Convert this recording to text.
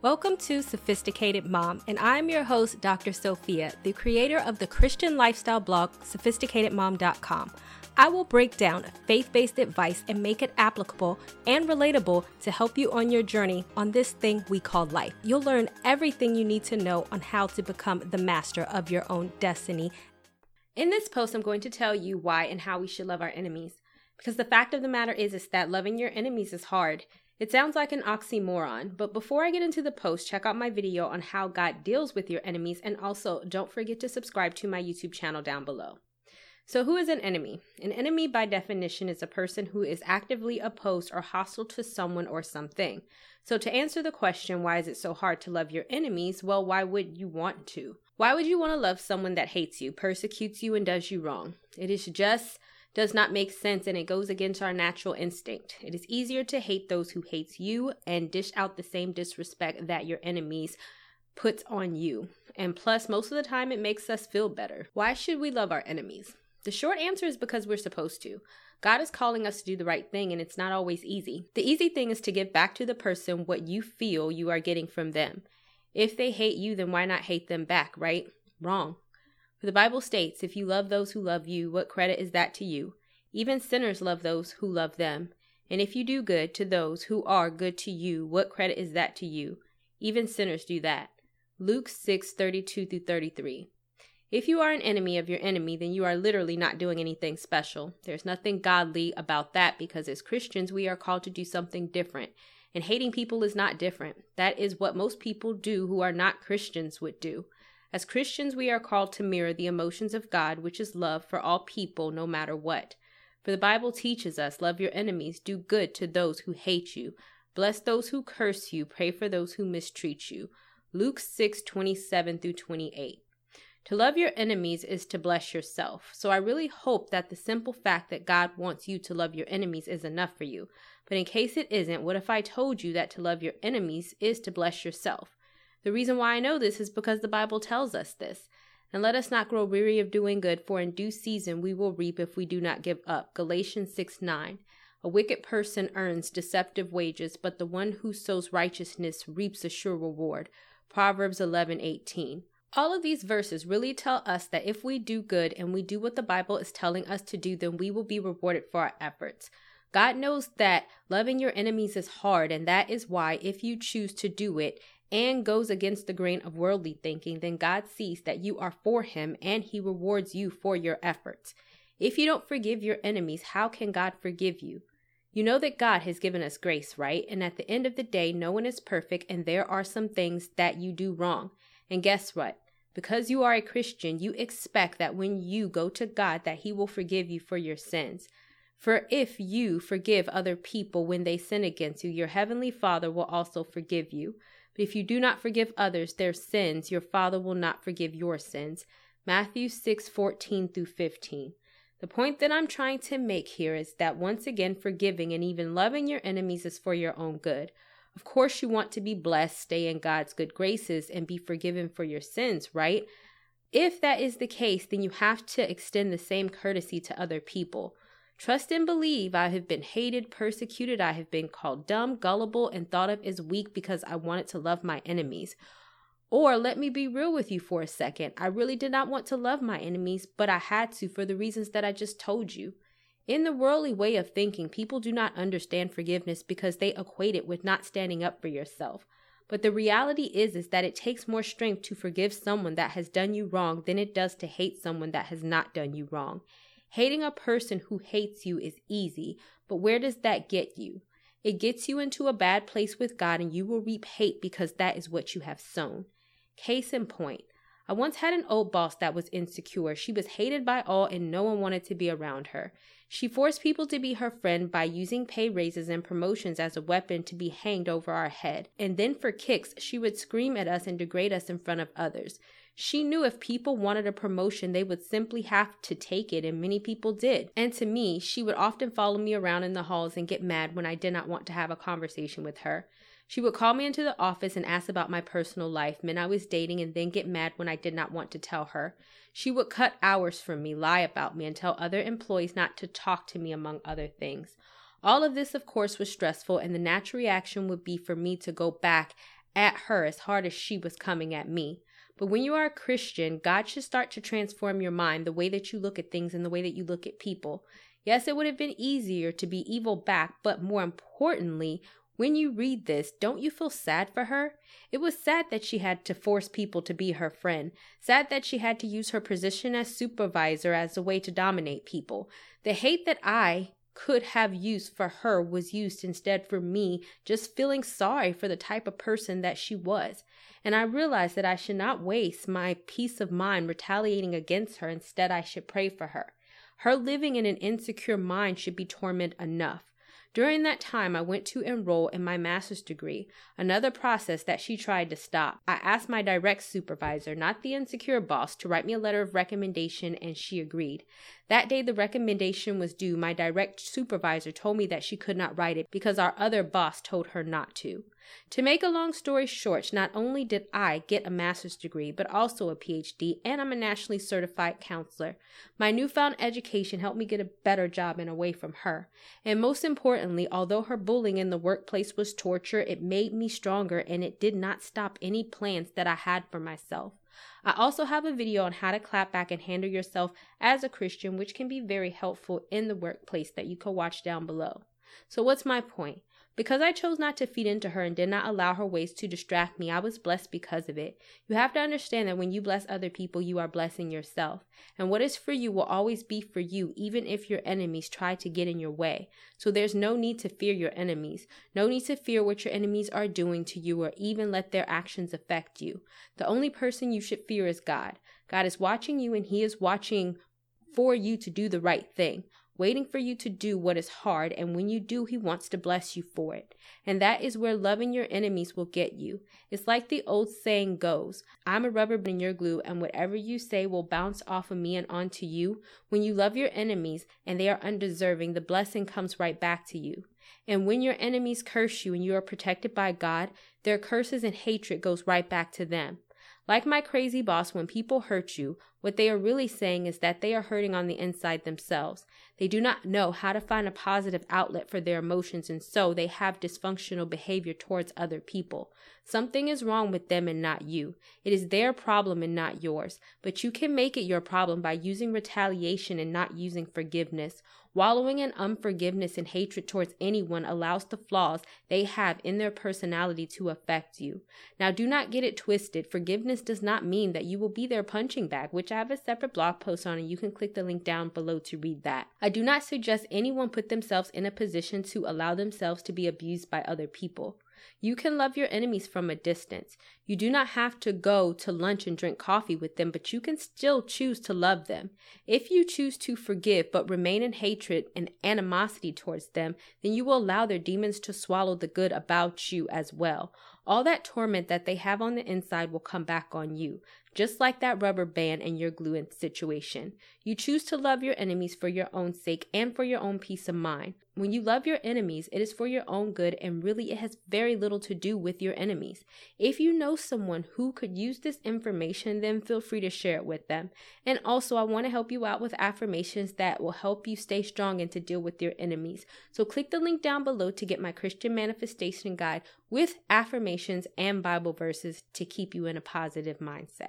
Welcome to Sophisticated Mom, and I'm your host, Dr. Sophia, the creator of the Christian lifestyle blog, sophisticatedmom.com. I will break down faith based advice and make it applicable and relatable to help you on your journey on this thing we call life. You'll learn everything you need to know on how to become the master of your own destiny. In this post, I'm going to tell you why and how we should love our enemies. Because the fact of the matter is, is that loving your enemies is hard. It sounds like an oxymoron, but before I get into the post, check out my video on how God deals with your enemies, and also don't forget to subscribe to my YouTube channel down below. So, who is an enemy? An enemy, by definition, is a person who is actively opposed or hostile to someone or something. So, to answer the question, why is it so hard to love your enemies? Well, why would you want to? Why would you want to love someone that hates you, persecutes you, and does you wrong? It is just does not make sense and it goes against our natural instinct. It is easier to hate those who hates you and dish out the same disrespect that your enemies puts on you. And plus most of the time it makes us feel better. Why should we love our enemies? The short answer is because we're supposed to. God is calling us to do the right thing, and it's not always easy. The easy thing is to give back to the person what you feel you are getting from them. If they hate you, then why not hate them back, right? Wrong. For the Bible states, If you love those who love you, what credit is that to you? Even sinners love those who love them. And if you do good to those who are good to you, what credit is that to you? Even sinners do that. Luke 6 32 through 33. If you are an enemy of your enemy, then you are literally not doing anything special. There's nothing godly about that because as Christians, we are called to do something different. And hating people is not different. That is what most people do who are not Christians would do. As Christians, we are called to mirror the emotions of God, which is love for all people, no matter what. For the Bible teaches us love your enemies, do good to those who hate you, bless those who curse you, pray for those who mistreat you. Luke 6 27 through 28. To love your enemies is to bless yourself. So I really hope that the simple fact that God wants you to love your enemies is enough for you. But in case it isn't, what if I told you that to love your enemies is to bless yourself? The reason why I know this is because the Bible tells us this. And let us not grow weary of doing good, for in due season we will reap if we do not give up. Galatians 6 9. A wicked person earns deceptive wages, but the one who sows righteousness reaps a sure reward. Proverbs eleven eighteen. All of these verses really tell us that if we do good and we do what the Bible is telling us to do, then we will be rewarded for our efforts. God knows that loving your enemies is hard, and that is why, if you choose to do it, and goes against the grain of worldly thinking, then God sees that you are for Him and He rewards you for your efforts. If you don't forgive your enemies, how can God forgive you? You know that God has given us grace, right? And at the end of the day, no one is perfect and there are some things that you do wrong. And guess what? Because you are a Christian, you expect that when you go to God that he will forgive you for your sins. For if you forgive other people when they sin against you, your heavenly Father will also forgive you. But if you do not forgive others their sins, your Father will not forgive your sins. Matthew 6 14 through 15. The point that I'm trying to make here is that once again, forgiving and even loving your enemies is for your own good. Of course, you want to be blessed, stay in God's good graces, and be forgiven for your sins, right? If that is the case, then you have to extend the same courtesy to other people. Trust and believe I have been hated, persecuted, I have been called dumb, gullible, and thought of as weak because I wanted to love my enemies. Or let me be real with you for a second. I really did not want to love my enemies, but I had to for the reasons that I just told you. In the worldly way of thinking, people do not understand forgiveness because they equate it with not standing up for yourself. But the reality is is that it takes more strength to forgive someone that has done you wrong than it does to hate someone that has not done you wrong. Hating a person who hates you is easy, but where does that get you? It gets you into a bad place with God and you will reap hate because that is what you have sown. Case in point, I once had an old boss that was insecure. She was hated by all and no one wanted to be around her. She forced people to be her friend by using pay raises and promotions as a weapon to be hanged over our head. And then for kicks, she would scream at us and degrade us in front of others. She knew if people wanted a promotion, they would simply have to take it, and many people did. And to me, she would often follow me around in the halls and get mad when I did not want to have a conversation with her. She would call me into the office and ask about my personal life, men I was dating, and then get mad when I did not want to tell her. She would cut hours from me, lie about me, and tell other employees not to talk to me, among other things. All of this, of course, was stressful, and the natural reaction would be for me to go back at her as hard as she was coming at me. But when you are a Christian, God should start to transform your mind, the way that you look at things and the way that you look at people. Yes, it would have been easier to be evil back, but more importantly, when you read this, don't you feel sad for her? It was sad that she had to force people to be her friend, sad that she had to use her position as supervisor as a way to dominate people. The hate that I could have used for her was used instead for me, just feeling sorry for the type of person that she was. And I realized that I should not waste my peace of mind retaliating against her. Instead, I should pray for her. Her living in an insecure mind should be torment enough. During that time, I went to enroll in my master's degree, another process that she tried to stop. I asked my direct supervisor, not the insecure boss, to write me a letter of recommendation, and she agreed. That day the recommendation was due, my direct supervisor told me that she could not write it because our other boss told her not to. To make a long story short, not only did I get a master's degree, but also a PhD, and I'm a nationally certified counselor. My newfound education helped me get a better job and away from her. And most importantly, although her bullying in the workplace was torture, it made me stronger and it did not stop any plans that I had for myself. I also have a video on how to clap back and handle yourself as a Christian, which can be very helpful in the workplace that you can watch down below. So, what's my point? Because I chose not to feed into her and did not allow her ways to distract me, I was blessed because of it. You have to understand that when you bless other people, you are blessing yourself. And what is for you will always be for you, even if your enemies try to get in your way. So there's no need to fear your enemies. No need to fear what your enemies are doing to you or even let their actions affect you. The only person you should fear is God. God is watching you and He is watching for you to do the right thing waiting for you to do what is hard, and when you do, He wants to bless you for it. And that is where loving your enemies will get you. It's like the old saying goes I'm a rubber band your glue, and whatever you say will bounce off of me and onto you. When you love your enemies and they are undeserving, the blessing comes right back to you. And when your enemies curse you and you are protected by God, their curses and hatred goes right back to them. Like my crazy boss, when people hurt you, what they are really saying is that they are hurting on the inside themselves. They do not know how to find a positive outlet for their emotions, and so they have dysfunctional behavior towards other people. Something is wrong with them and not you. It is their problem and not yours. But you can make it your problem by using retaliation and not using forgiveness. Wallowing in unforgiveness and hatred towards anyone allows the flaws they have in their personality to affect you. Now, do not get it twisted. Forgiveness does not mean that you will be their punching bag, which I have a separate blog post on, and you can click the link down below to read that. I do not suggest anyone put themselves in a position to allow themselves to be abused by other people. You can love your enemies from a distance. You do not have to go to lunch and drink coffee with them, but you can still choose to love them. If you choose to forgive but remain in hatred and animosity towards them, then you will allow their demons to swallow the good about you as well. All that torment that they have on the inside will come back on you just like that rubber band and your glue situation. You choose to love your enemies for your own sake and for your own peace of mind. When you love your enemies, it is for your own good, and really it has very little to do with your enemies. If you know someone who could use this information, then feel free to share it with them. And also, I want to help you out with affirmations that will help you stay strong and to deal with your enemies. So, click the link down below to get my Christian manifestation guide with affirmations and Bible verses to keep you in a positive mindset.